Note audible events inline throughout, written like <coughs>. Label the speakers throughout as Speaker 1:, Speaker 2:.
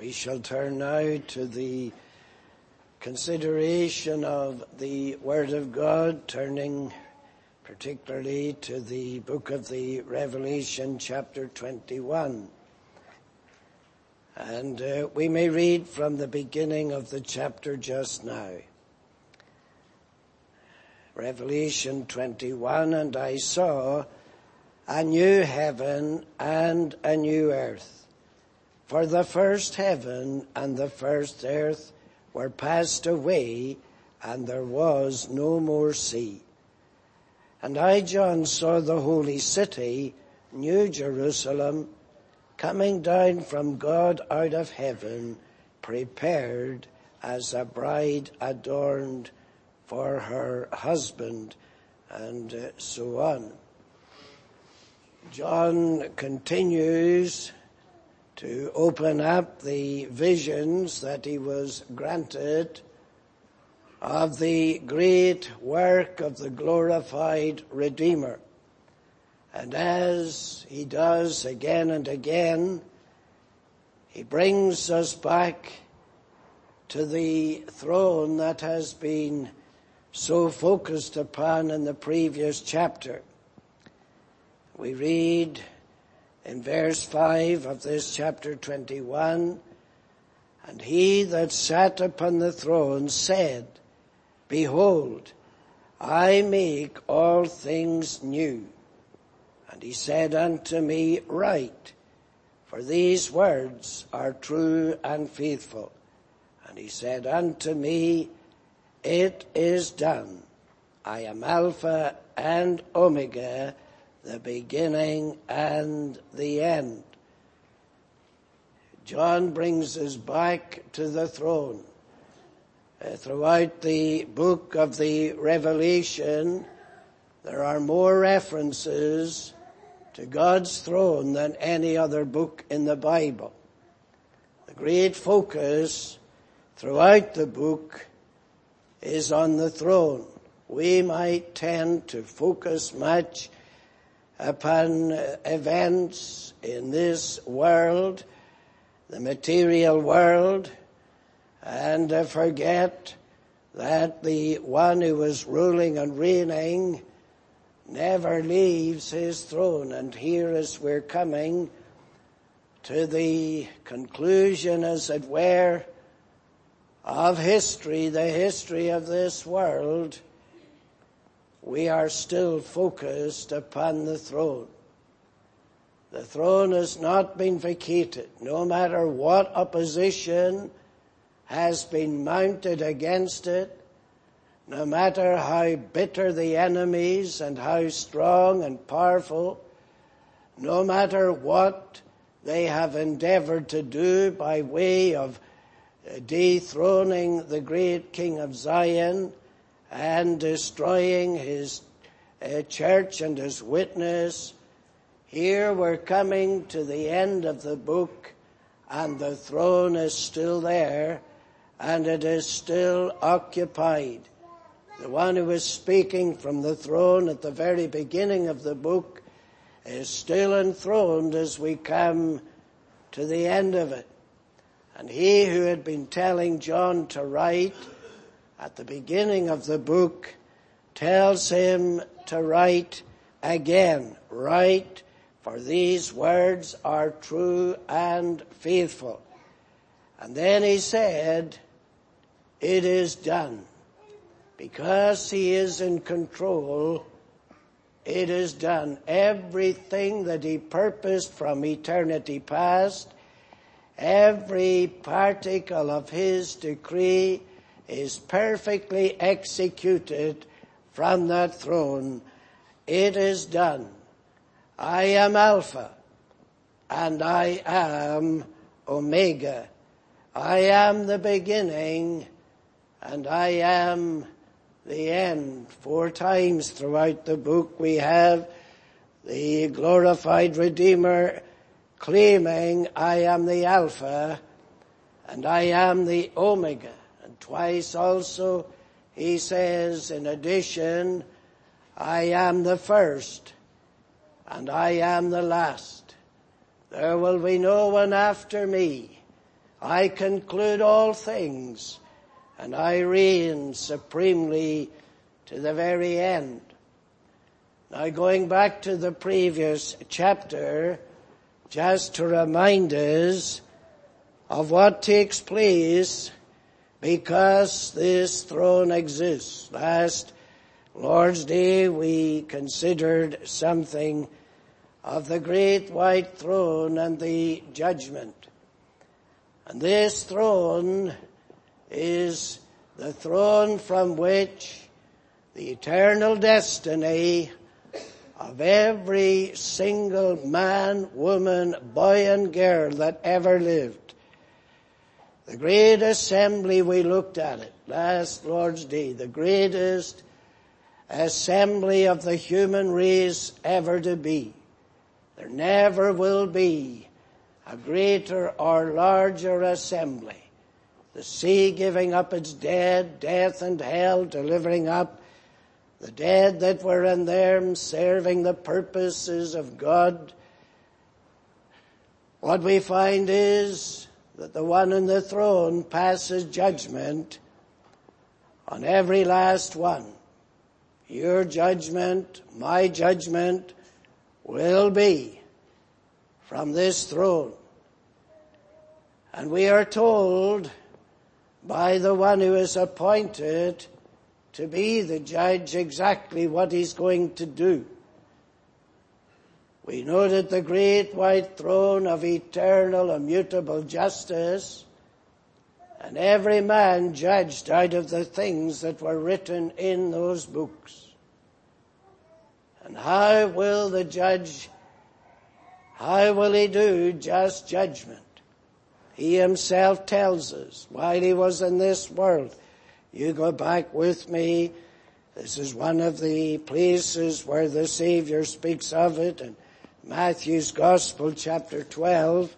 Speaker 1: We shall turn now to the consideration of the Word of God, turning particularly to the book of the Revelation chapter 21. And uh, we may read from the beginning of the chapter just now. Revelation 21, and I saw a new heaven and a new earth. For the first heaven and the first earth were passed away and there was no more sea. And I, John, saw the holy city, New Jerusalem, coming down from God out of heaven, prepared as a bride adorned for her husband, and so on. John continues to open up the visions that he was granted of the great work of the glorified Redeemer. And as he does again and again, he brings us back to the throne that has been so focused upon in the previous chapter. We read in verse 5 of this chapter 21, and he that sat upon the throne said, Behold, I make all things new. And he said unto me, Write, for these words are true and faithful. And he said unto me, It is done. I am Alpha and Omega, the beginning and the end. John brings us back to the throne. Uh, throughout the book of the Revelation, there are more references to God's throne than any other book in the Bible. The great focus throughout the book is on the throne. We might tend to focus much upon events in this world, the material world, and forget that the one who is ruling and reigning never leaves his throne. And here as we're coming to the conclusion, as it were, of history, the history of this world, we are still focused upon the throne. The throne has not been vacated, no matter what opposition has been mounted against it, no matter how bitter the enemies and how strong and powerful, no matter what they have endeavored to do by way of dethroning the great King of Zion, and destroying his uh, church and his witness. Here we're coming to the end of the book and the throne is still there and it is still occupied. The one who is speaking from the throne at the very beginning of the book is still enthroned as we come to the end of it. And he who had been telling John to write at the beginning of the book tells him to write again. Write, for these words are true and faithful. And then he said, it is done. Because he is in control, it is done. Everything that he purposed from eternity past, every particle of his decree is perfectly executed from that throne. It is done. I am Alpha and I am Omega. I am the beginning and I am the end. Four times throughout the book we have the glorified Redeemer claiming I am the Alpha and I am the Omega. Twice also he says, in addition, I am the first and I am the last. There will be no one after me. I conclude all things and I reign supremely to the very end. Now going back to the previous chapter, just to remind us of what takes place because this throne exists. Last Lord's Day we considered something of the great white throne and the judgment. And this throne is the throne from which the eternal destiny of every single man, woman, boy and girl that ever lived. The great assembly, we looked at it last Lord's Day, the greatest assembly of the human race ever to be. There never will be a greater or larger assembly. The sea giving up its dead, death and hell delivering up the dead that were in them, serving the purposes of God. What we find is that the one in the throne passes judgment on every last one. Your judgment, my judgment will be from this throne. And we are told by the one who is appointed to be the judge exactly what he's going to do. We know that the great white throne of eternal immutable justice and every man judged out of the things that were written in those books. And how will the judge, how will he do just judgment? He himself tells us while he was in this world. You go back with me. This is one of the places where the Savior speaks of it in Matthew's Gospel chapter 12.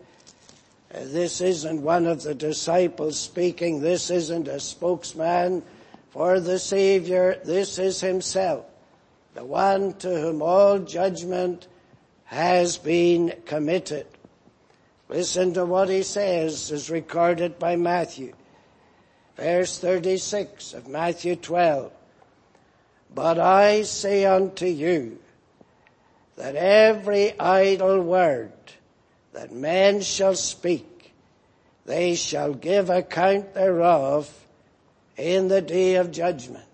Speaker 1: Uh, this isn't one of the disciples speaking. This isn't a spokesman for the Savior. This is Himself, the one to whom all judgment has been committed. Listen to what He says as recorded by Matthew. Verse 36 of Matthew 12. But I say unto you that every idle word that men shall speak, they shall give account thereof in the day of judgment.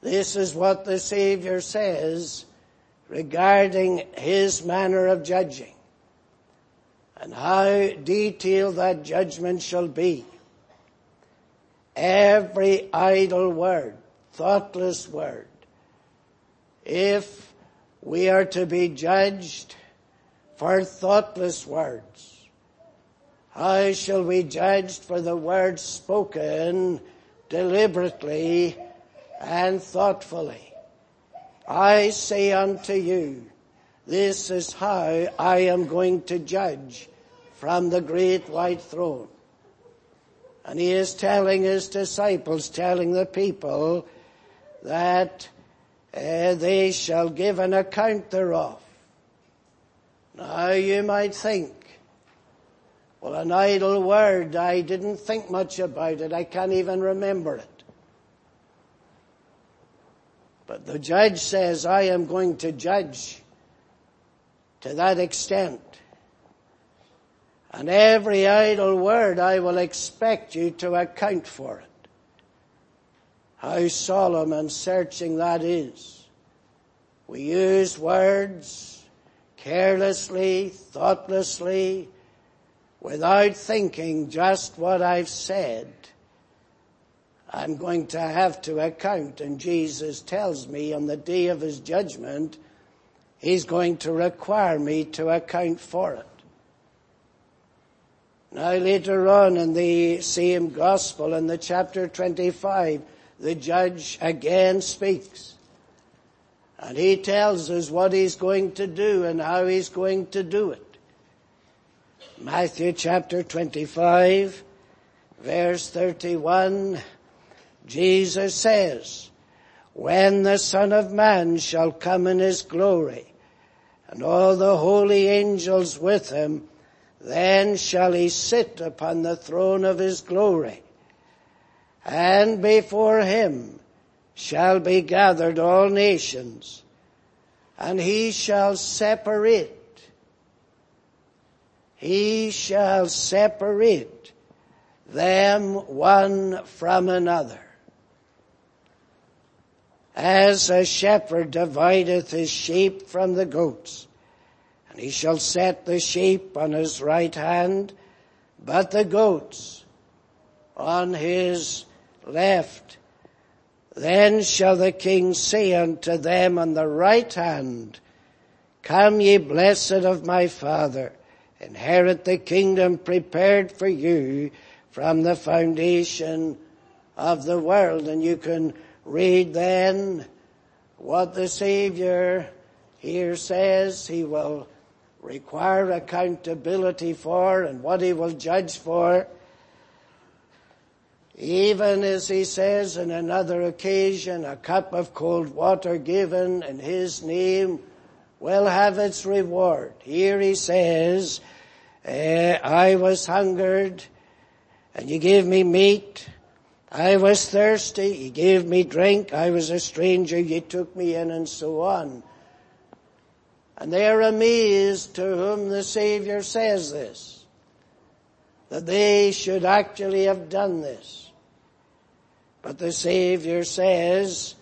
Speaker 1: This is what the Savior says regarding His manner of judging and how detailed that judgment shall be. Every idle word, thoughtless word, if we are to be judged for thoughtless words. How shall we judge for the words spoken deliberately and thoughtfully? I say unto you, this is how I am going to judge from the great white throne. And he is telling his disciples, telling the people that uh, they shall give an account thereof. Now you might think, well an idle word, I didn't think much about it, I can't even remember it. But the judge says, I am going to judge to that extent. And every idle word I will expect you to account for it. How solemn and searching that is. We use words carelessly, thoughtlessly, without thinking just what I've said, I'm going to have to account. And Jesus tells me on the day of his judgment, he's going to require me to account for it. Now later on in the same gospel in the chapter 25, the judge again speaks. And he tells us what he's going to do and how he's going to do it. Matthew chapter 25, verse 31, Jesus says, when the Son of Man shall come in his glory, and all the holy angels with him, then shall he sit upon the throne of his glory. And before him shall be gathered all nations, and he shall separate, he shall separate them one from another. As a shepherd divideth his sheep from the goats, and he shall set the sheep on his right hand, but the goats on his left. Then shall the king say unto them on the right hand, Come ye blessed of my father, inherit the kingdom prepared for you from the foundation of the world. And you can read then what the Savior here says he will require accountability for and what he will judge for. Even as he says in another occasion, a cup of cold water given in his name will have its reward. Here he says, eh, I was hungered and you gave me meat. I was thirsty, you gave me drink. I was a stranger, you took me in and so on. And they are amazed to whom the Savior says this, that they should actually have done this. But the Savior says,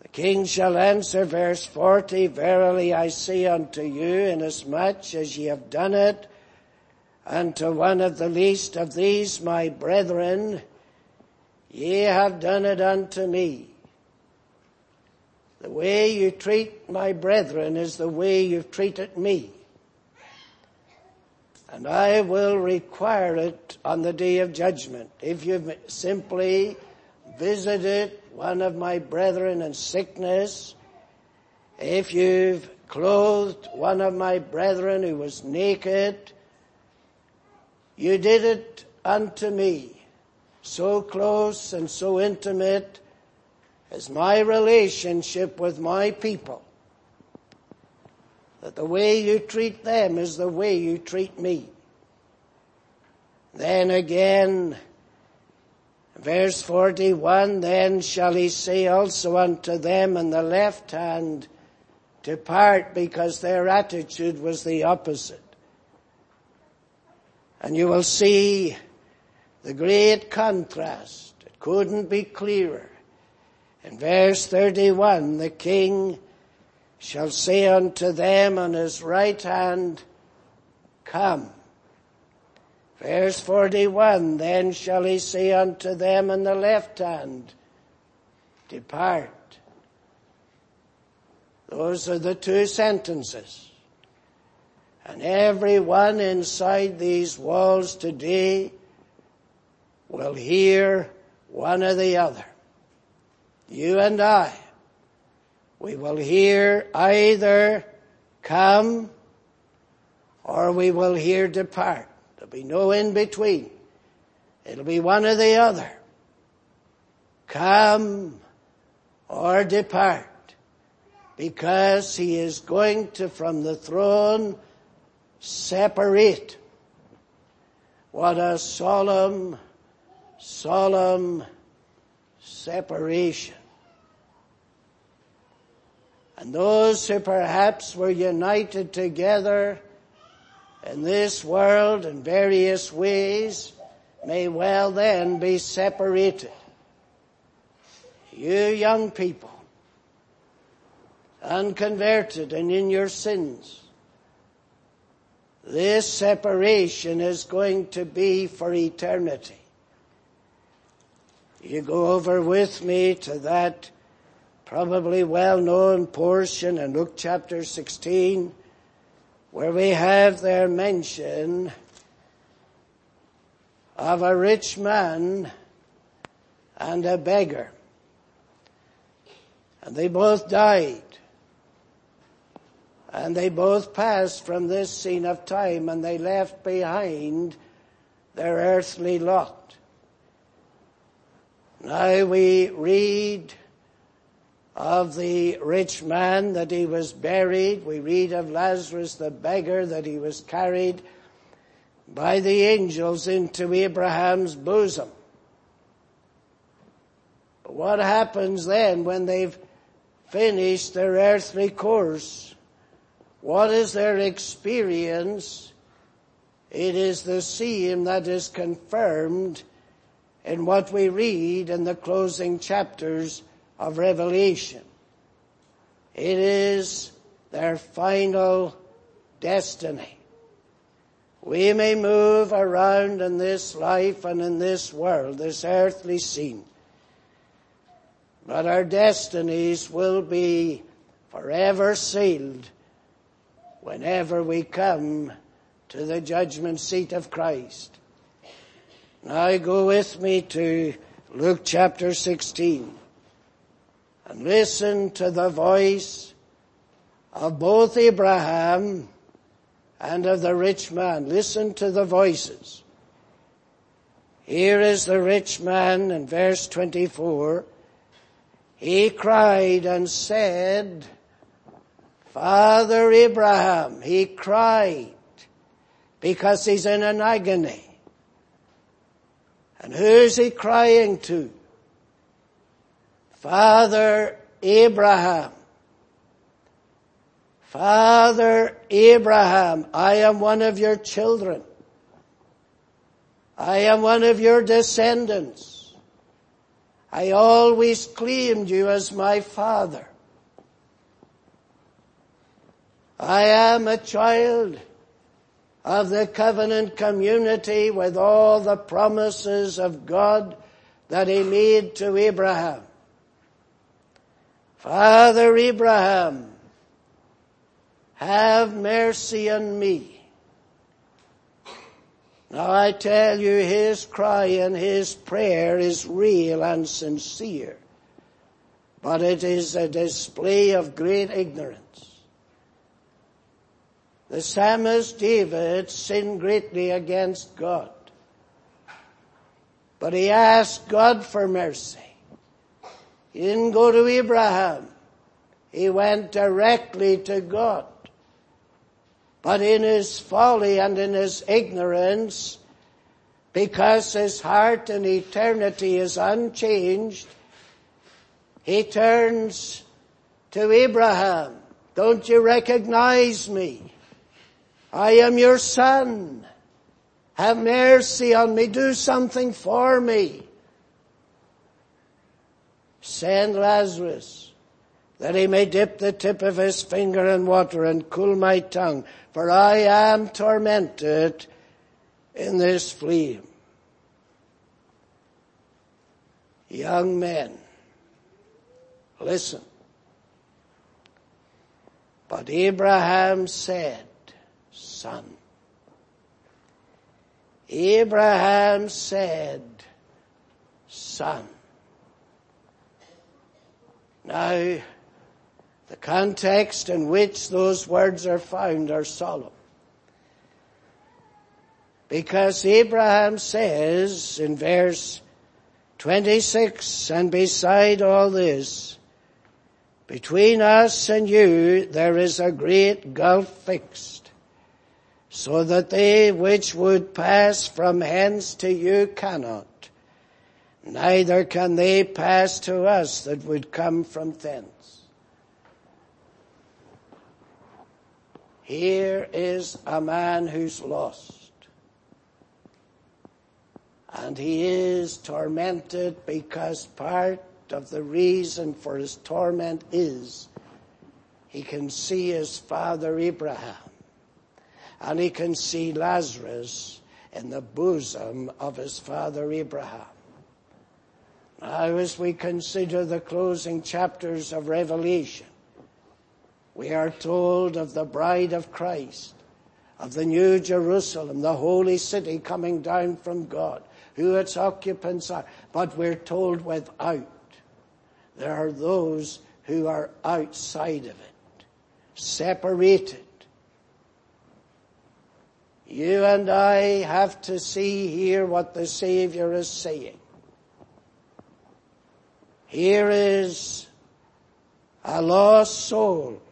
Speaker 1: the king shall answer, verse 40, Verily I say unto you, inasmuch as ye have done it unto one of the least of these my brethren, ye have done it unto me. The way you treat my brethren is the way you've treated me. And I will require it on the day of judgment. If you've simply visited one of my brethren in sickness, if you've clothed one of my brethren who was naked, you did it unto me, so close and so intimate is my relationship with my people. That the way you treat them is the way you treat me. Then again, verse 41, then shall he say also unto them in the left hand, depart because their attitude was the opposite. And you will see the great contrast. It couldn't be clearer. In verse 31, the king shall say unto them on his right hand, come. Verse 41, then shall he say unto them on the left hand, depart. Those are the two sentences. And everyone inside these walls today will hear one or the other you and I, we will hear either come or we will hear depart. There'll be no in between. It'll be one or the other. Come or depart. Because he is going to from the throne separate. What a solemn, solemn separation. And those who perhaps were united together in this world in various ways may well then be separated. You young people, unconverted and in your sins, this separation is going to be for eternity. You go over with me to that probably well-known portion in Luke chapter 16 where we have their mention of a rich man and a beggar. And they both died. And they both passed from this scene of time and they left behind their earthly lot. Now we read of the rich man that he was buried. We read of Lazarus the beggar that he was carried by the angels into Abraham's bosom. But what happens then when they've finished their earthly course? What is their experience? It is the same that is confirmed in what we read in the closing chapters of Revelation. It is their final destiny. We may move around in this life and in this world, this earthly scene, but our destinies will be forever sealed whenever we come to the judgment seat of Christ. Now go with me to Luke chapter 16 and listen to the voice of both Abraham and of the rich man. Listen to the voices. Here is the rich man in verse 24. He cried and said, Father Abraham, he cried because he's in an agony. And who's he crying to? Father Abraham. Father Abraham, I am one of your children. I am one of your descendants. I always claimed you as my father. I am a child of the covenant community with all the promises of God that he made to Abraham. Father Abraham, have mercy on me. Now I tell you, his cry and his prayer is real and sincere, but it is a display of great ignorance. The psalmist David sinned greatly against God, but he asked God for mercy. He didn't go to Abraham. He went directly to God. But in his folly and in his ignorance, because his heart in eternity is unchanged, he turns to Abraham. Don't you recognize me? I am your son. Have mercy on me. Do something for me. Send Lazarus that he may dip the tip of his finger in water and cool my tongue, for I am tormented in this flame. Young men, listen. But Abraham said, son. Abraham said, son. Now, the context in which those words are found are solemn. Because Abraham says in verse 26, and beside all this, between us and you there is a great gulf fixed, so that they which would pass from hence to you cannot, neither can they pass to us that would come from thence. Here is a man who's lost. And he is tormented because part of the reason for his torment is he can see his father Abraham and he can see Lazarus in the bosom of his father Abraham. Now, as we consider the closing chapters of Revelation, we are told of the bride of Christ, of the new Jerusalem, the holy city coming down from God, who its occupants are. But we're told without. There are those who are outside of it, separated. You and I have to see here what the Savior is saying. Here is a lost soul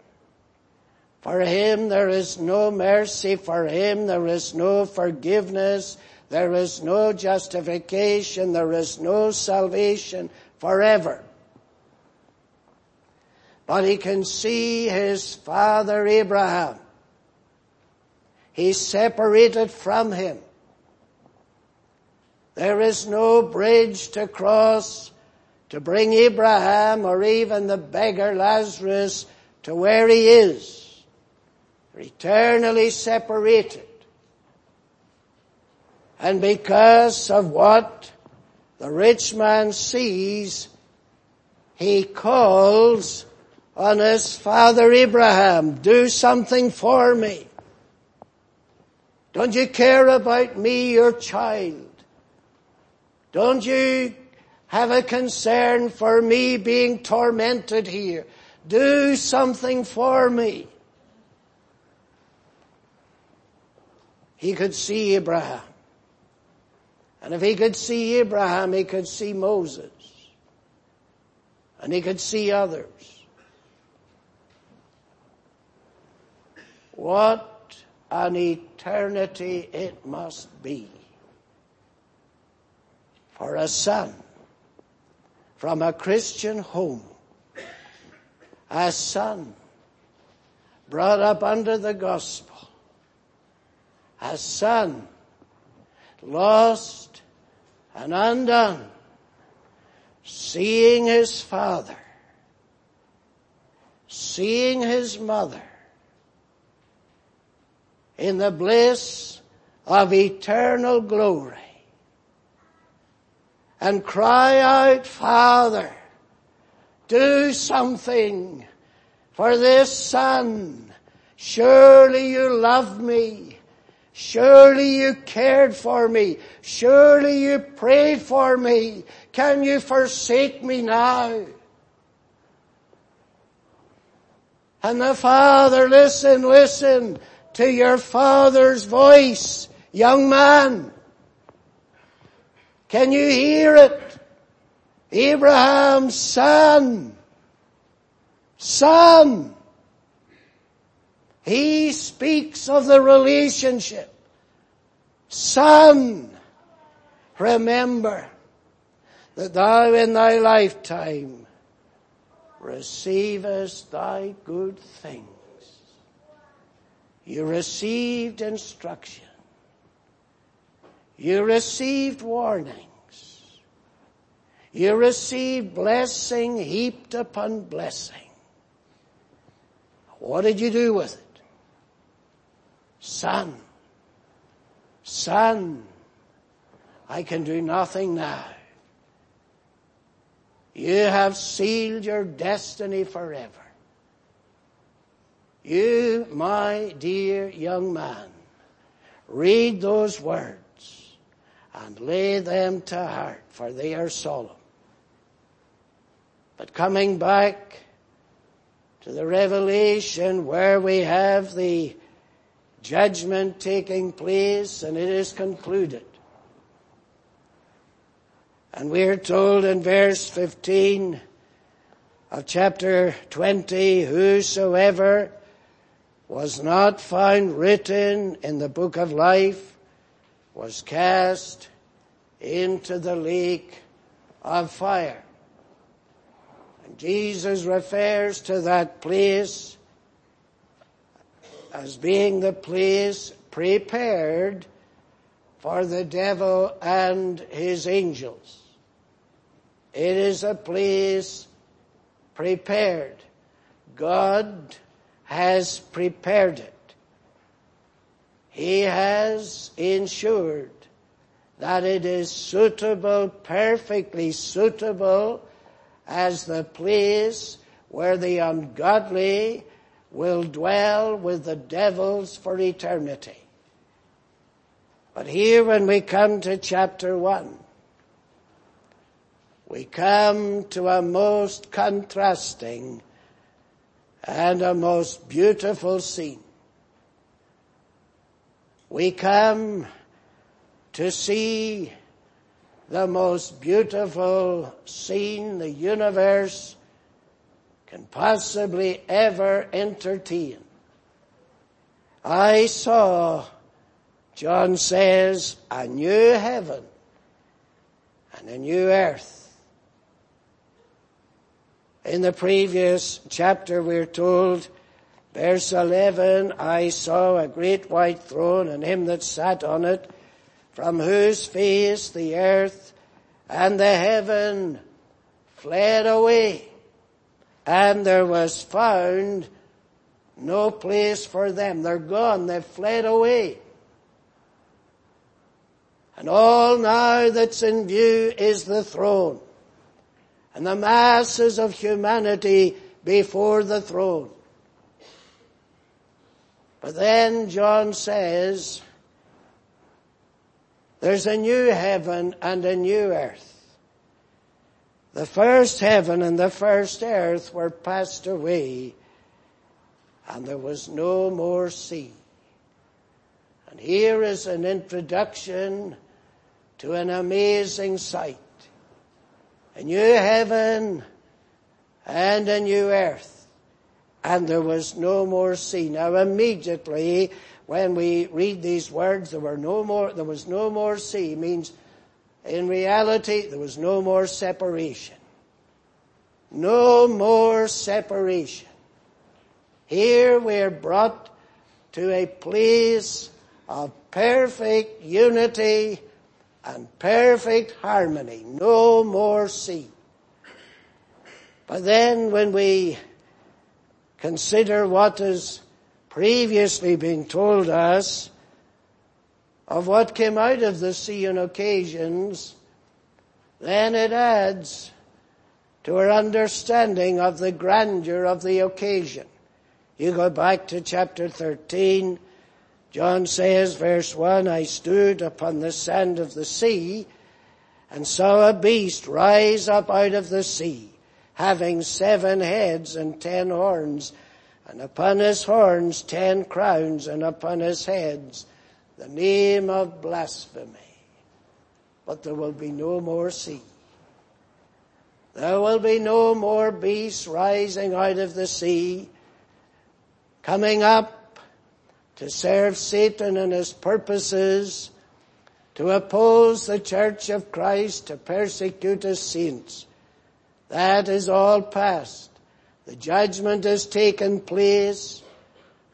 Speaker 1: For him there is no mercy, for him there is no forgiveness, there is no justification, there is no salvation forever. But he can see his father Abraham. He's separated from him. There is no bridge to cross to bring Abraham or even the beggar Lazarus to where he is eternally separated. And because of what the rich man sees, he calls on his father Abraham, do something for me. Don't you care about me, your child? Don't you have a concern for me being tormented here? Do something for me. he could see Abraham. And if he could see Abraham, he could see Moses. And he could see others. What an eternity it must be for a son from a Christian home, a son brought up under the gospel, a son lost and undone, seeing his father, seeing his mother in the bliss of eternal glory and cry out, Father, do something for this son. Surely you love me. Surely you cared for me. Surely you prayed for me. Can you forsake me now? And the father, listen, listen to your father's voice, young man. Can you hear it? Abraham's son. Son. He speaks of the relationship. Son, remember that thou in thy lifetime receivest thy good things. You received instruction. You received warnings. You received blessing heaped upon blessing. What did you do with it? Son, son, I can do nothing now. You have sealed your destiny forever. You, my dear young man, read those words and lay them to heart, for they are solemn. But coming back to the revelation where we have the judgment taking place and it is concluded. And we are told in verse 15 of chapter 20, whosoever was not found written in the book of life was cast into the lake of fire. And Jesus refers to that place as being the place prepared for the devil and his angels. It is a place prepared. God has prepared it. He has ensured that it is suitable, perfectly suitable as the place where the ungodly will dwell with the devils for eternity. But here when we come to chapter one, we come to a most contrasting and a most beautiful scene. We come to see the most beautiful scene the universe can possibly ever entertain. I saw, John says, a new heaven and a new earth. In the previous chapter we're told, verse 11, I saw a great white throne and him that sat on it, from whose face the earth and the heaven fled away, and there was found no place for them. They're gone. They've fled away. And all now that's in view is the throne and the masses of humanity before the throne. But then John says, there's a new heaven and a new earth. The first heaven and the first earth were passed away and there was no more sea. And here is an introduction to an amazing sight. A new heaven and a new earth. And there was no more sea. Now immediately when we read these words, there were no more, there was no more sea means in reality there was no more separation. No more separation. Here we're brought to a place of perfect unity and perfect harmony. No more sea. But then when we consider what has previously been told us of what came out of the sea on occasions, then it adds to our understanding of the grandeur of the occasion. You go back to chapter 13. John says, verse 1, I stood upon the sand of the sea and saw a beast rise up out of the sea, having seven heads and ten horns, and upon his horns ten crowns, and upon his heads the name of blasphemy. But there will be no more sea. There will be no more beasts rising out of the sea coming up to serve Satan and his purposes, to oppose the church of Christ, to persecute his saints. That is all past. The judgment has taken place.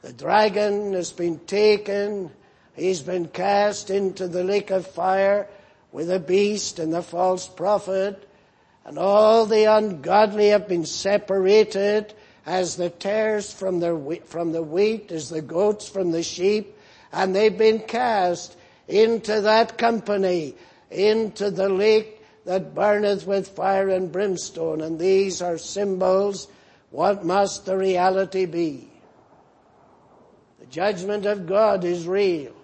Speaker 1: The dragon has been taken. He's been cast into the lake of fire with the beast and the false prophet. And all the ungodly have been separated as the tares from the, from the wheat, as the goats from the sheep, and they've been cast into that company, into the lake that burneth with fire and brimstone. And these are symbols. What must the reality be? The judgment of God is real,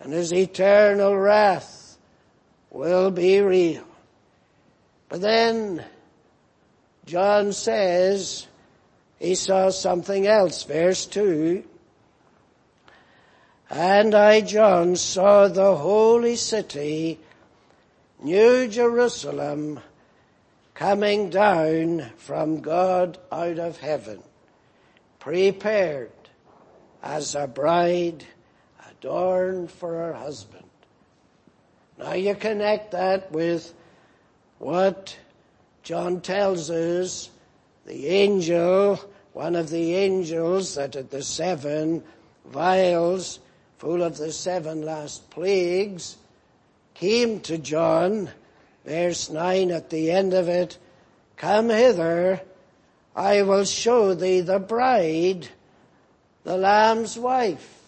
Speaker 1: and his eternal wrath will be real. But then, John says, he saw something else. Verse 2. And I, John, saw the holy city, New Jerusalem, coming down from God out of heaven, prepared as a bride adorned for her husband. Now you connect that with what John tells us the angel one of the angels that had the seven vials full of the seven last plagues came to John, verse 9 at the end of it, come hither, I will show thee the bride, the Lamb's wife.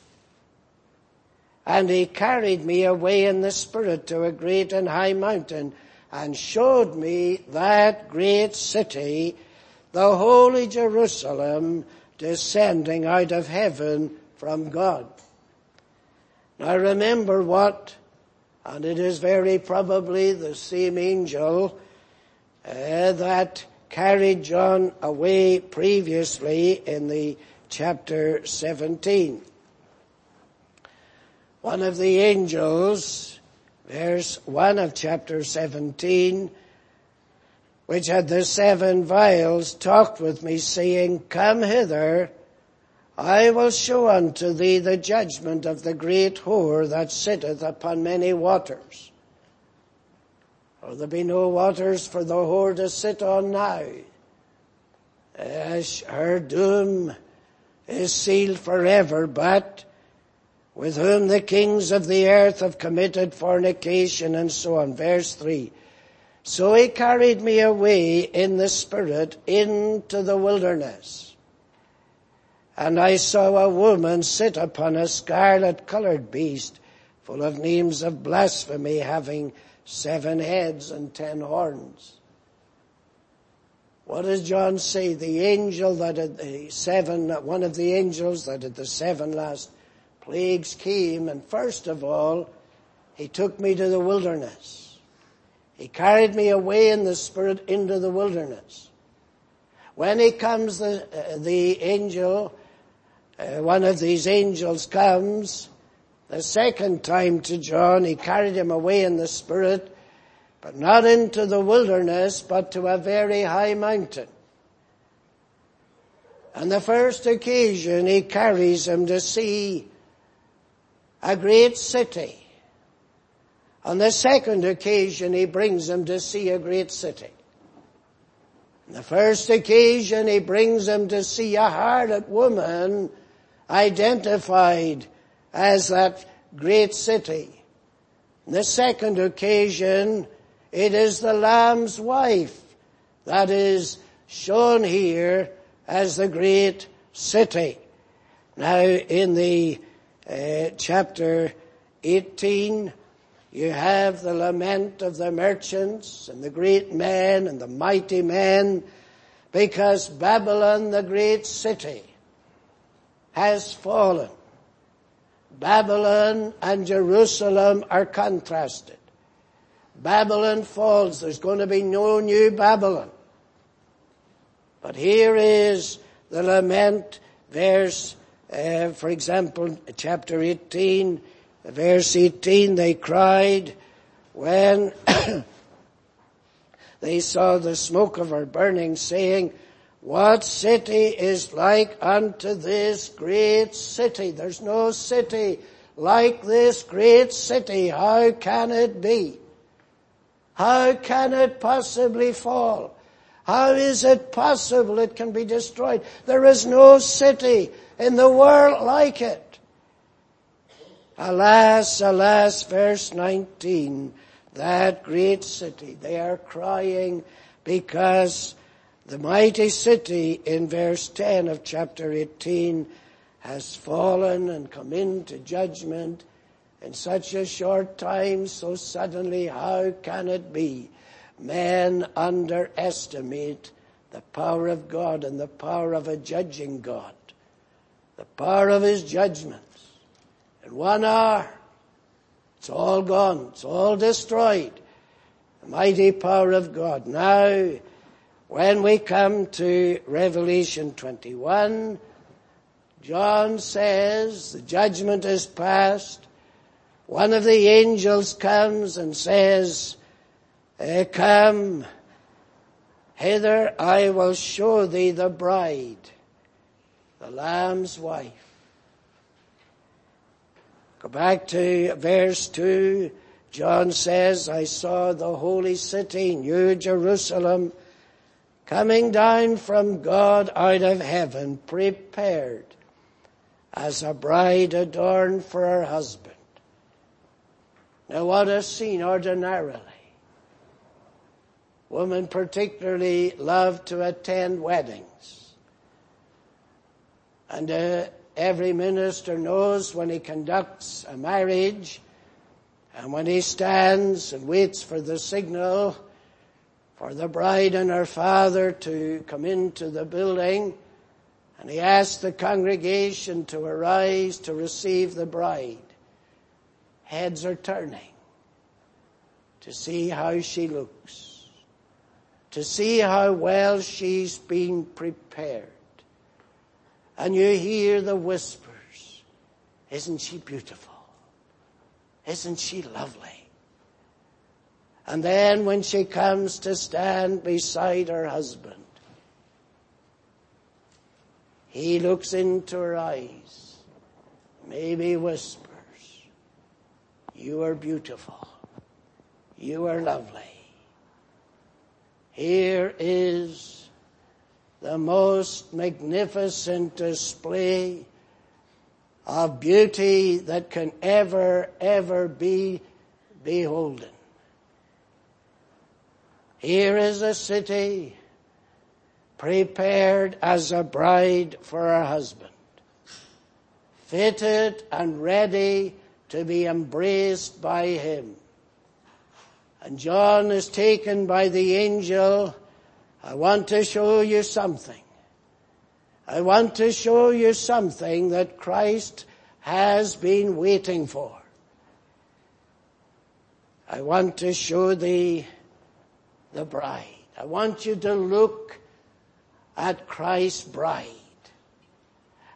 Speaker 1: And he carried me away in the Spirit to a great and high mountain and showed me that great city, the holy Jerusalem descending out of heaven from God. Now remember what, and it is very probably the same angel uh, that carried John away previously in the chapter 17. One of the angels, verse 1 of chapter 17, which had the seven vials, talked with me saying, Come hither, I will show unto thee the judgment of the great whore that sitteth upon many waters. There be no waters for the whore to sit on now. As her doom is sealed forever, but with whom the kings of the earth have committed fornication and so on. Verse 3. So he carried me away in the spirit into the wilderness. And I saw a woman sit upon a scarlet colored beast full of names of blasphemy having seven heads and ten horns. What does John say? The angel that had the seven, one of the angels that had the seven last plagues came and first of all, he took me to the wilderness. He carried me away in the spirit into the wilderness. When he comes, the, uh, the angel, uh, one of these angels comes, the second time to John, he carried him away in the spirit but not into the wilderness, but to a very high mountain. On the first occasion, he carries him to see a great city. On the second occasion, he brings him to see a great city. On the first occasion, he brings him to see a harlot woman identified as that great city. The second occasion, it is the Lamb's wife that is shown here as the great city. Now in the uh, chapter 18, you have the lament of the merchants and the great men and the mighty men because Babylon, the great city, has fallen. Babylon and Jerusalem are contrasted. Babylon falls. There's going to be no new Babylon. But here is the lament, verse, uh, for example, chapter 18, verse 18, they cried when <coughs> they saw the smoke of her burning, saying, what city is like unto this great city? There's no city like this great city. How can it be? How can it possibly fall? How is it possible it can be destroyed? There is no city in the world like it. Alas, alas, verse 19, that great city, they are crying because the mighty city in verse 10 of chapter 18 has fallen and come into judgment in such a short time, so suddenly, how can it be? Men underestimate the power of God and the power of a judging God, the power of His judgments. In one hour, it's all gone, it's all destroyed. The mighty power of God. Now, when we come to Revelation 21, John says the judgment is past one of the angels comes and says, eh, come hither, I will show thee the bride, the Lamb's wife. Go back to verse 2. John says, I saw the holy city, New Jerusalem, coming down from God out of heaven, prepared as a bride adorned for her husband. Now what a scene ordinarily. Women particularly love to attend weddings. And uh, every minister knows when he conducts a marriage and when he stands and waits for the signal for the bride and her father to come into the building and he asks the congregation to arise to receive the bride heads are turning to see how she looks, to see how well she's been prepared. And you hear the whispers, isn't she beautiful? Isn't she lovely? And then when she comes to stand beside her husband, he looks into her eyes, maybe whispers, you are beautiful. You are lovely. Here is the most magnificent display of beauty that can ever, ever be beholden. Here is a city prepared as a bride for her husband, fitted and ready to be embraced by him. And John is taken by the angel. I want to show you something. I want to show you something that Christ has been waiting for. I want to show thee the bride. I want you to look at Christ's bride.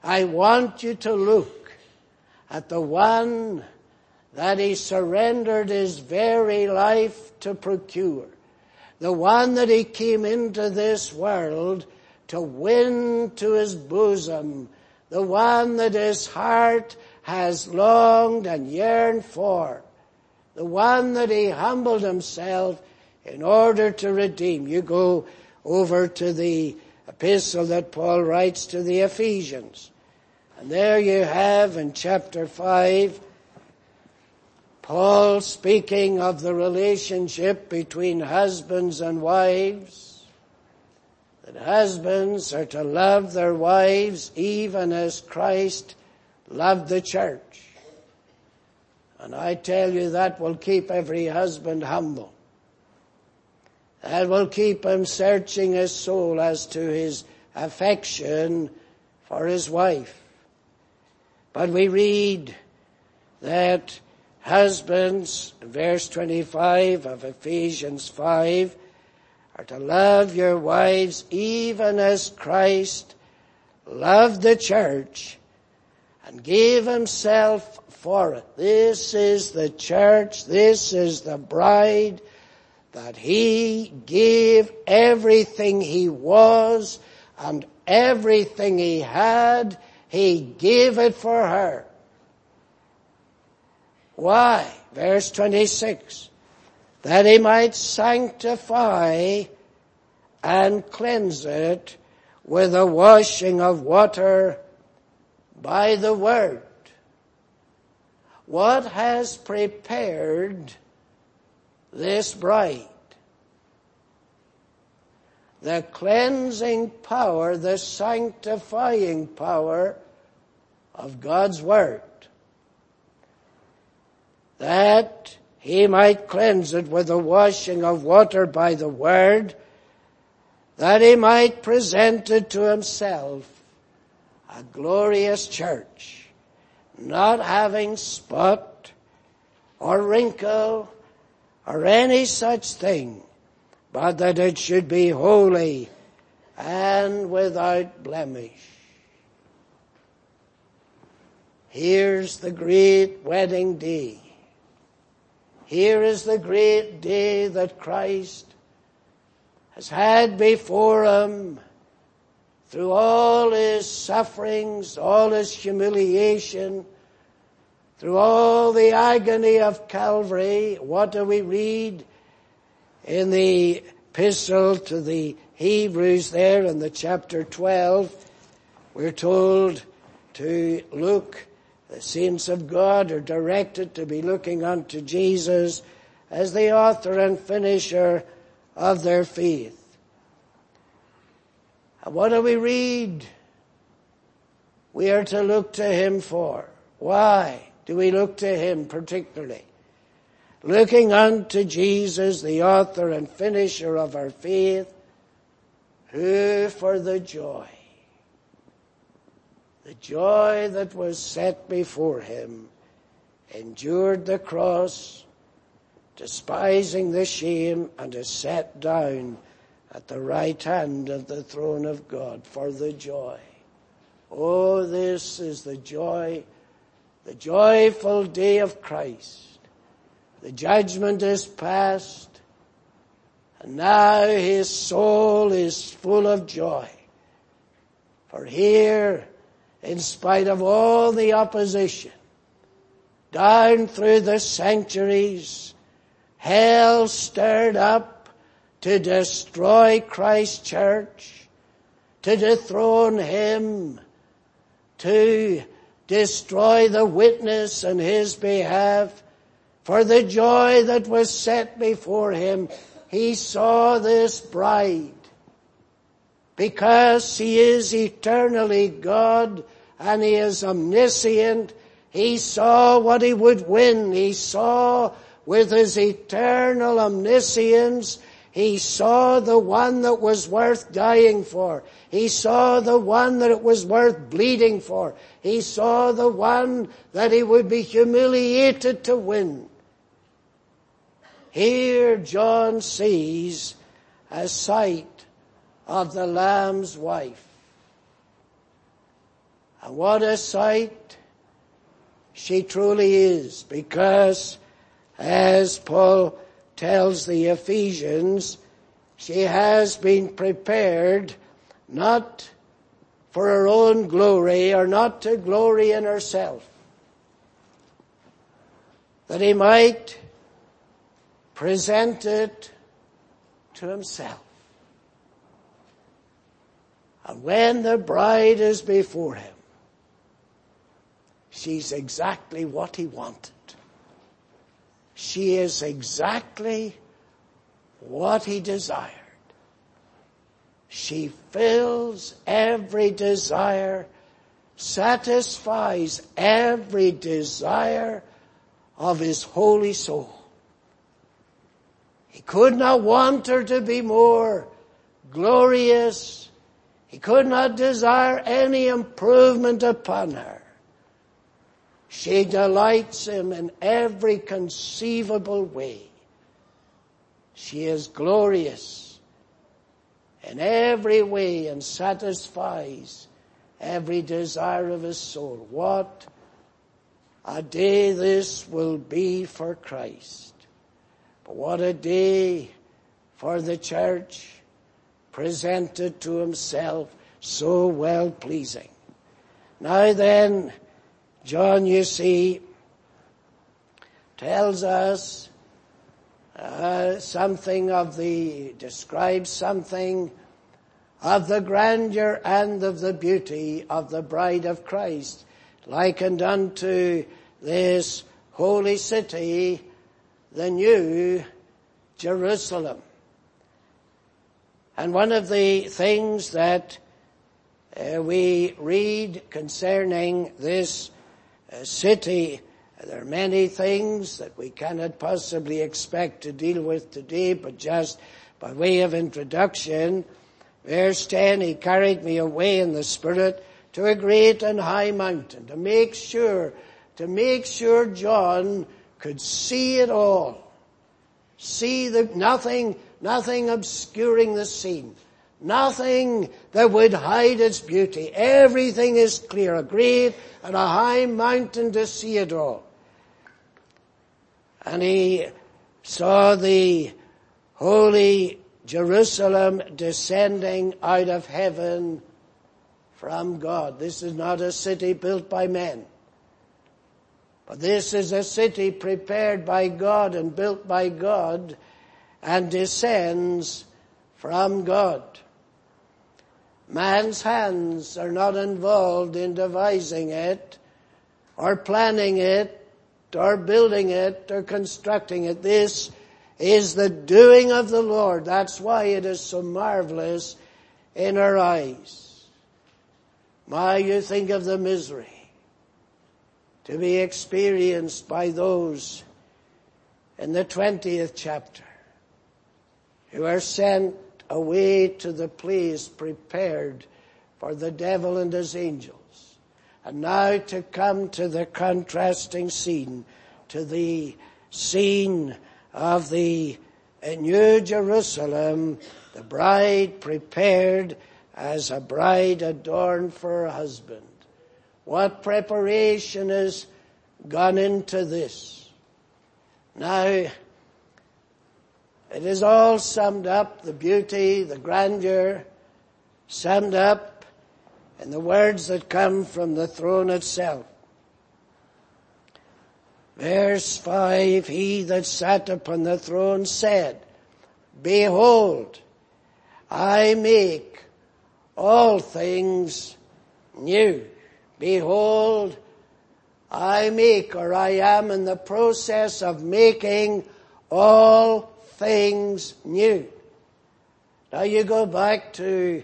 Speaker 1: I want you to look at the one that he surrendered his very life to procure. The one that he came into this world to win to his bosom. The one that his heart has longed and yearned for. The one that he humbled himself in order to redeem. You go over to the epistle that Paul writes to the Ephesians. And there you have in chapter 5, Paul speaking of the relationship between husbands and wives, that husbands are to love their wives even as Christ loved the church. And I tell you that will keep every husband humble. That will keep him searching his soul as to his affection for his wife. But we read that husbands, verse 25 of Ephesians 5, are to love your wives even as Christ loved the church and gave himself for it. This is the church, this is the bride that he gave everything he was and everything he had, he gave it for her. Why? Verse 26. That he might sanctify and cleanse it with the washing of water by the word. What has prepared this bride. The cleansing power, the sanctifying power of God's Word. That he might cleanse it with the washing of water by the Word, that he might present it to himself a glorious church, not having spot or wrinkle or any such thing, but that it should be holy and without blemish. Here's the great wedding day. Here is the great day that Christ has had before him through all his sufferings, all his humiliation, through all the agony of Calvary, what do we read in the epistle to the Hebrews there in the chapter 12? We're told to look, the saints of God are directed to be looking unto Jesus as the author and finisher of their faith. And what do we read? We are to look to Him for. Why? Do we look to him particularly? Looking unto Jesus, the author and finisher of our faith, who for the joy, the joy that was set before him, endured the cross, despising the shame, and is set down at the right hand of the throne of God for the joy. Oh, this is the joy the joyful day of Christ. The judgment is past, and now his soul is full of joy. For here, in spite of all the opposition, down through the centuries, hell stirred up to destroy Christ's church, to dethrone him, to destroy the witness on his behalf. For the joy that was set before him, he saw this bride. Because he is eternally God and he is omniscient, he saw what he would win. He saw with his eternal omniscience, he saw the one that was worth dying for. He saw the one that it was worth bleeding for. He saw the one that he would be humiliated to win. Here John sees a sight of the Lamb's wife. And what a sight she truly is because as Paul tells the Ephesians, she has been prepared not for her own glory or not to glory in herself, that he might present it to himself. And when the bride is before him, she's exactly what he wanted. She is exactly what he desired. She fills every desire, satisfies every desire of his holy soul. He could not want her to be more glorious. He could not desire any improvement upon her. She delights him in every conceivable way. She is glorious in every way and satisfies every desire of his soul. What a day this will be for Christ. But what a day for the church presented to himself so well pleasing. Now then, John, you see, tells us uh, something of the, describes something of the grandeur and of the beauty of the bride of Christ, likened unto this holy city, the new Jerusalem. And one of the things that uh, we read concerning this city. There are many things that we cannot possibly expect to deal with today, but just by way of introduction, verse 10, he carried me away in the spirit to a great and high mountain to make sure, to make sure John could see it all. See the, nothing, nothing obscuring the scene. Nothing that would hide its beauty. Everything is clear. A great and a high mountain to see it all. And he saw the holy Jerusalem descending out of heaven from God. This is not a city built by men. But this is a city prepared by God and built by God and descends from God. Man's hands are not involved in devising it or planning it or building it or constructing it. This is the doing of the Lord. That's why it is so marvelous in our eyes. My, you think of the misery to be experienced by those in the 20th chapter who are sent away to the place prepared for the devil and his angels. And now to come to the contrasting scene, to the scene of the New Jerusalem, the bride prepared as a bride adorned for her husband. What preparation has gone into this? Now, it is all summed up, the beauty, the grandeur, summed up in the words that come from the throne itself. Verse 5, He that sat upon the throne said, Behold, I make all things new. Behold, I make or I am in the process of making all things new. Now you go back to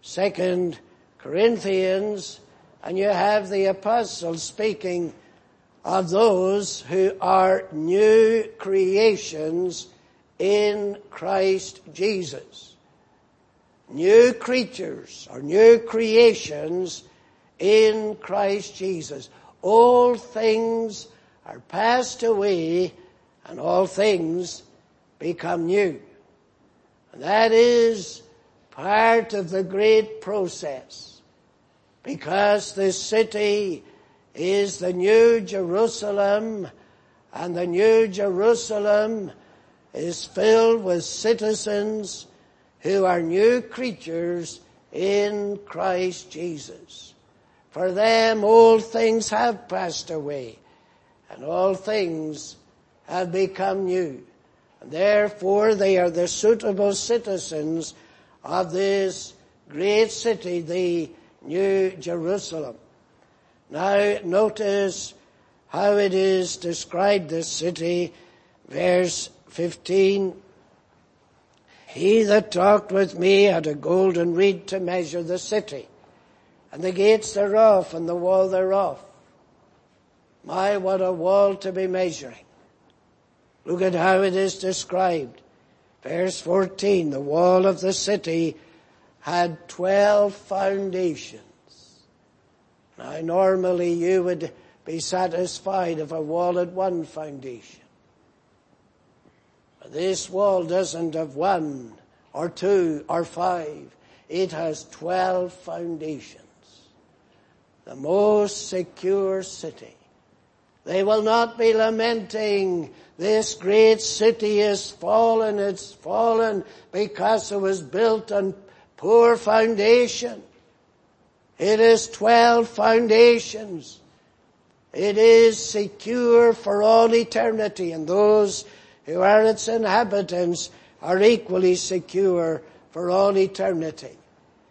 Speaker 1: second Corinthians and you have the apostle speaking of those who are new creations in Christ Jesus. New creatures or new creations in Christ Jesus. All things are passed away and all things become new. And that is part of the great process because this city is the New Jerusalem and the New Jerusalem is filled with citizens who are new creatures in Christ Jesus. For them all things have passed away and all things have become new. Therefore they are the suitable citizens of this great city, the New Jerusalem. Now notice how it is described, this city, verse 15. He that talked with me had a golden reed to measure the city, and the gates thereof, and the wall thereof. My, what a wall to be measuring. Look at how it is described. Verse 14, the wall of the city had 12 foundations. Now normally you would be satisfied if a wall had one foundation. But this wall doesn't have one or two or five. It has 12 foundations. The most secure city. They will not be lamenting this great city is fallen, it's fallen because it was built on poor foundation. It is 12 foundations. It is secure for all eternity and those who are its inhabitants are equally secure for all eternity.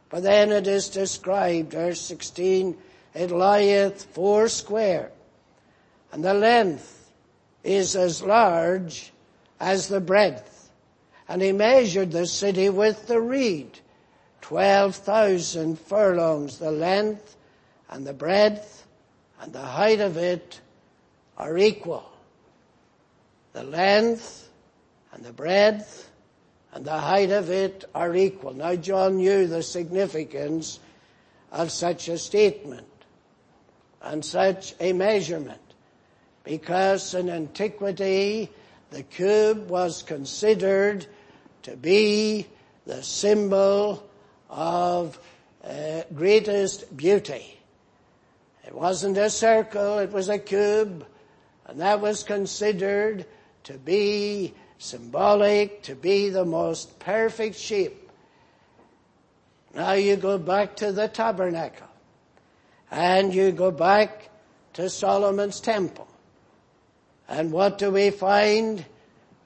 Speaker 1: But then it is described, verse 16, it lieth four square and the length is as large as the breadth. And he measured the city with the reed 12,000 furlongs. The length and the breadth and the height of it are equal. The length and the breadth and the height of it are equal. Now John knew the significance of such a statement and such a measurement because in antiquity the cube was considered to be the symbol of uh, greatest beauty. It wasn't a circle, it was a cube, and that was considered to be symbolic, to be the most perfect shape. Now you go back to the tabernacle, and you go back to Solomon's temple. And what do we find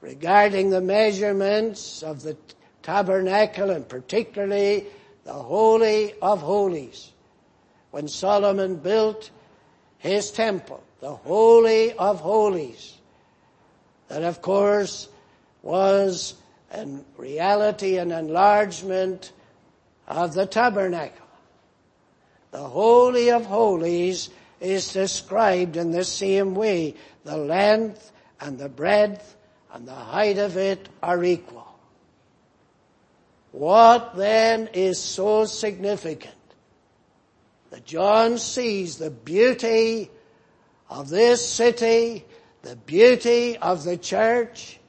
Speaker 1: regarding the measurements of the tabernacle and particularly the Holy of Holies. When Solomon built his temple, the Holy of Holies, that of course was in reality an enlargement of the tabernacle. The Holy of Holies is described in the same way. The length and the breadth and the height of it are equal. What then is so significant? That John sees the beauty of this city, the beauty of the church,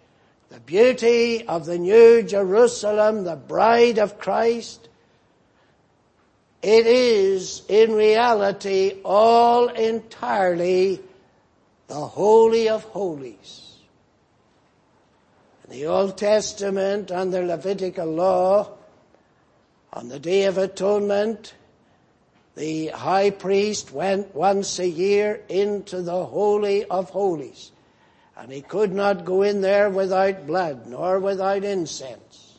Speaker 1: the beauty of the new Jerusalem, the bride of Christ. It is in reality all entirely the Holy of Holies In the Old Testament under Levitical law, on the Day of Atonement, the high priest went once a year into the Holy of Holies. And he could not go in there without blood, nor without incense.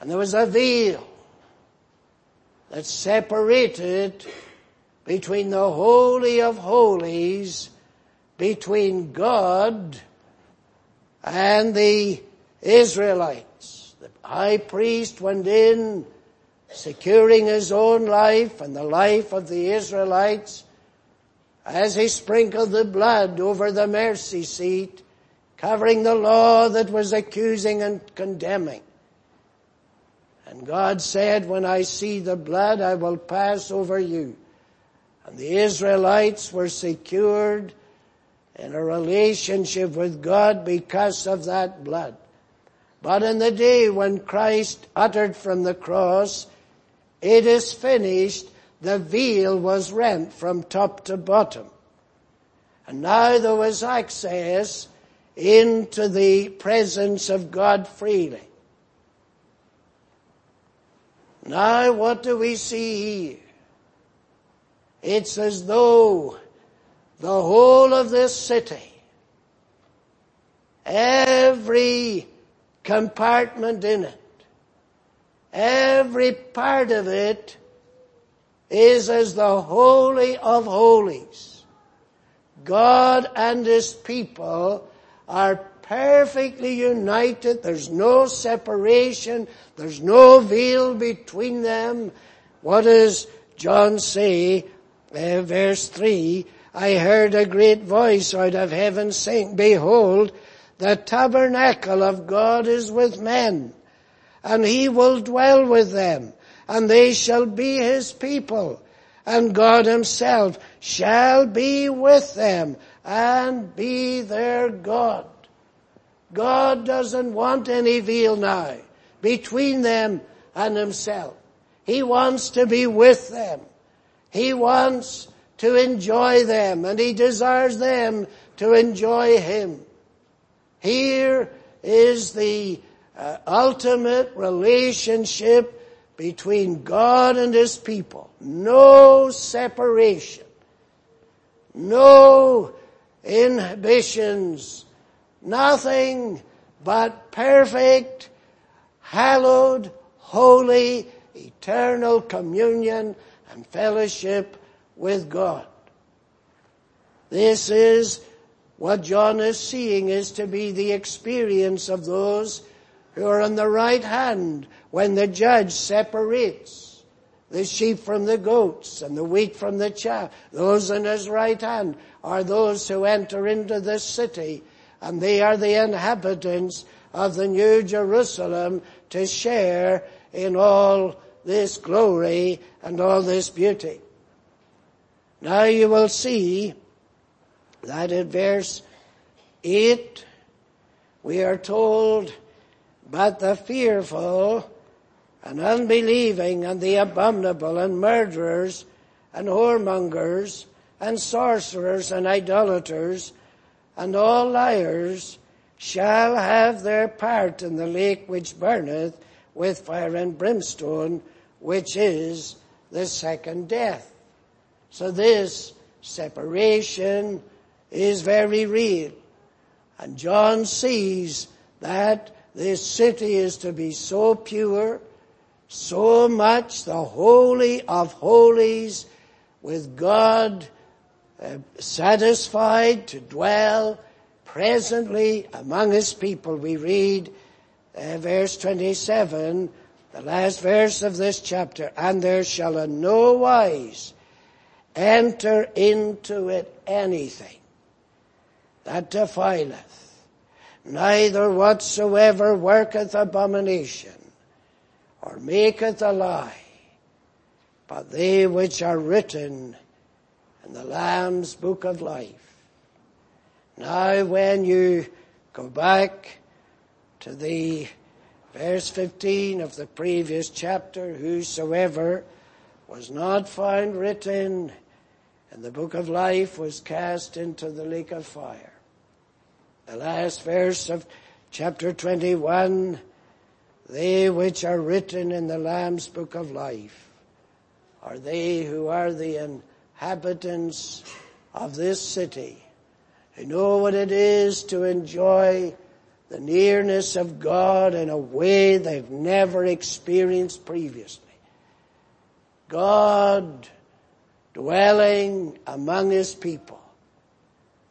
Speaker 1: And there was a veil that separated between the Holy of Holies, between God and the Israelites. The high priest went in securing his own life and the life of the Israelites as he sprinkled the blood over the mercy seat, covering the law that was accusing and condemning. And God said, when I see the blood, I will pass over you. And the Israelites were secured in a relationship with God because of that blood. But in the day when Christ uttered from the cross, it is finished, the veil was rent from top to bottom. And now there was access into the presence of God freely. Now what do we see here? It's as though the whole of this city, every compartment in it, every part of it is as the Holy of Holies. God and His people are perfectly united. There's no separation. There's no veil between them. What does John say? Uh, verse 3, I heard a great voice out of heaven saying, Behold, the tabernacle of God is with men, and he will dwell with them, and they shall be his people, and God himself shall be with them, and be their God. God doesn't want any veil now between them and himself. He wants to be with them. He wants to enjoy them and he desires them to enjoy him. Here is the uh, ultimate relationship between God and his people. No separation. No inhibitions. Nothing but perfect, hallowed, holy, eternal communion and fellowship with God. This is what John is seeing is to be the experience of those who are on the right hand when the judge separates the sheep from the goats and the wheat from the chaff. Those on his right hand are those who enter into this city and they are the inhabitants of the new Jerusalem to share in all this glory and all this beauty. Now you will see that in verse 8 we are told, but the fearful and unbelieving and the abominable and murderers and whoremongers and sorcerers and idolaters and all liars shall have their part in the lake which burneth with fire and brimstone, which is the second death. So this separation is very real. And John sees that this city is to be so pure, so much the holy of holies with God uh, satisfied to dwell presently among his people. We read uh, verse 27, the last verse of this chapter, and there shall in no wise enter into it anything that defileth, neither whatsoever worketh abomination, or maketh a lie, but they which are written the Lamb's book of life. Now when you go back to the verse 15 of the previous chapter, whosoever was not found written in the book of life was cast into the lake of fire. The last verse of chapter 21, they which are written in the Lamb's book of life are they who are the inhabitants of this city, who know what it is to enjoy the nearness of God in a way they've never experienced previously. God dwelling among his people.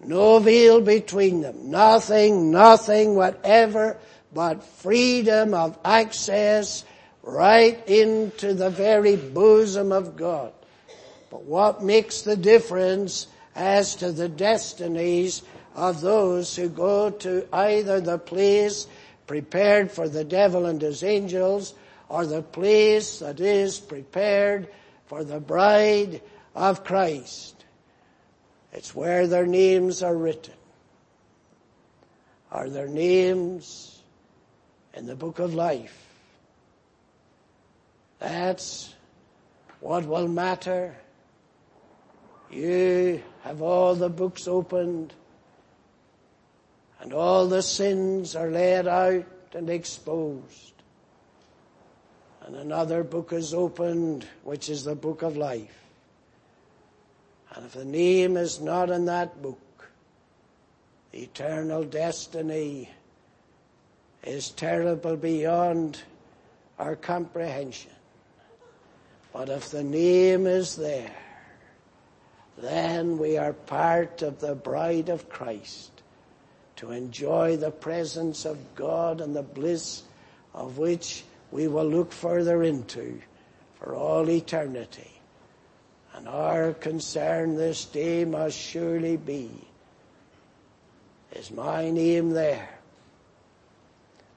Speaker 1: No veil between them. Nothing, nothing whatever but freedom of access right into the very bosom of God. But what makes the difference as to the destinies of those who go to either the place prepared for the devil and his angels or the place that is prepared for the bride of Christ. It's where their names are written. Are their names in the book of life? That's what will matter. You have all the books opened and all the sins are laid out and exposed. And another book is opened, which is the book of life. And if the name is not in that book, the eternal destiny is terrible beyond our comprehension. But if the name is there, then we are part of the bride of Christ to enjoy the presence of God and the bliss of which we will look further into for all eternity. And our concern this day must surely be, is my name there?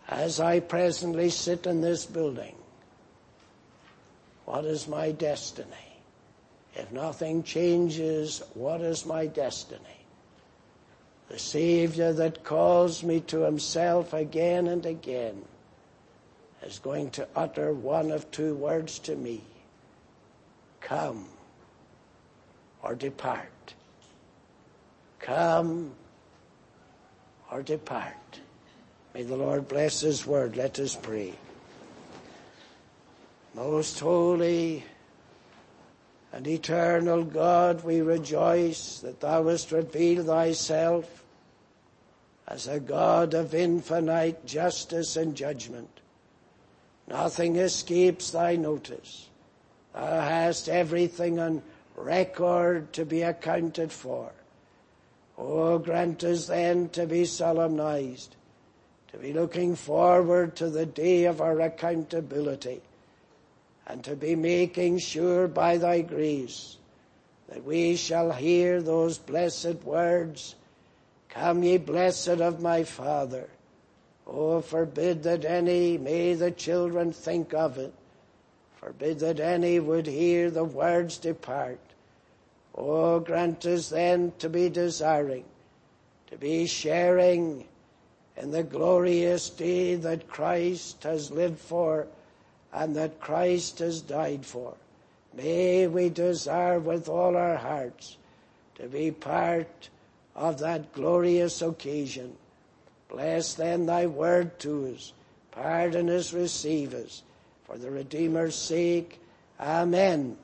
Speaker 1: As I presently sit in this building, what is my destiny? If nothing changes, what is my destiny? the Savior that calls me to himself again and again is going to utter one of two words to me. Come or depart. Come or depart. May the Lord bless his word. Let us pray. Most holy and eternal God, we rejoice that thou hast revealed thyself as a God of infinite justice and judgment. Nothing escapes thy notice. Thou hast everything on record to be accounted for. Oh, grant us then to be solemnized, to be looking forward to the day of our accountability and to be making sure by thy grace that we shall hear those blessed words, Come ye blessed of my Father. Oh, forbid that any, may the children think of it. Forbid that any would hear the words depart. Oh, grant us then to be desiring, to be sharing in the glorious day that Christ has lived for and that Christ has died for. May we desire with all our hearts to be part of that glorious occasion. Bless then thy word to us. Pardon us, receive us. For the Redeemer's sake. Amen.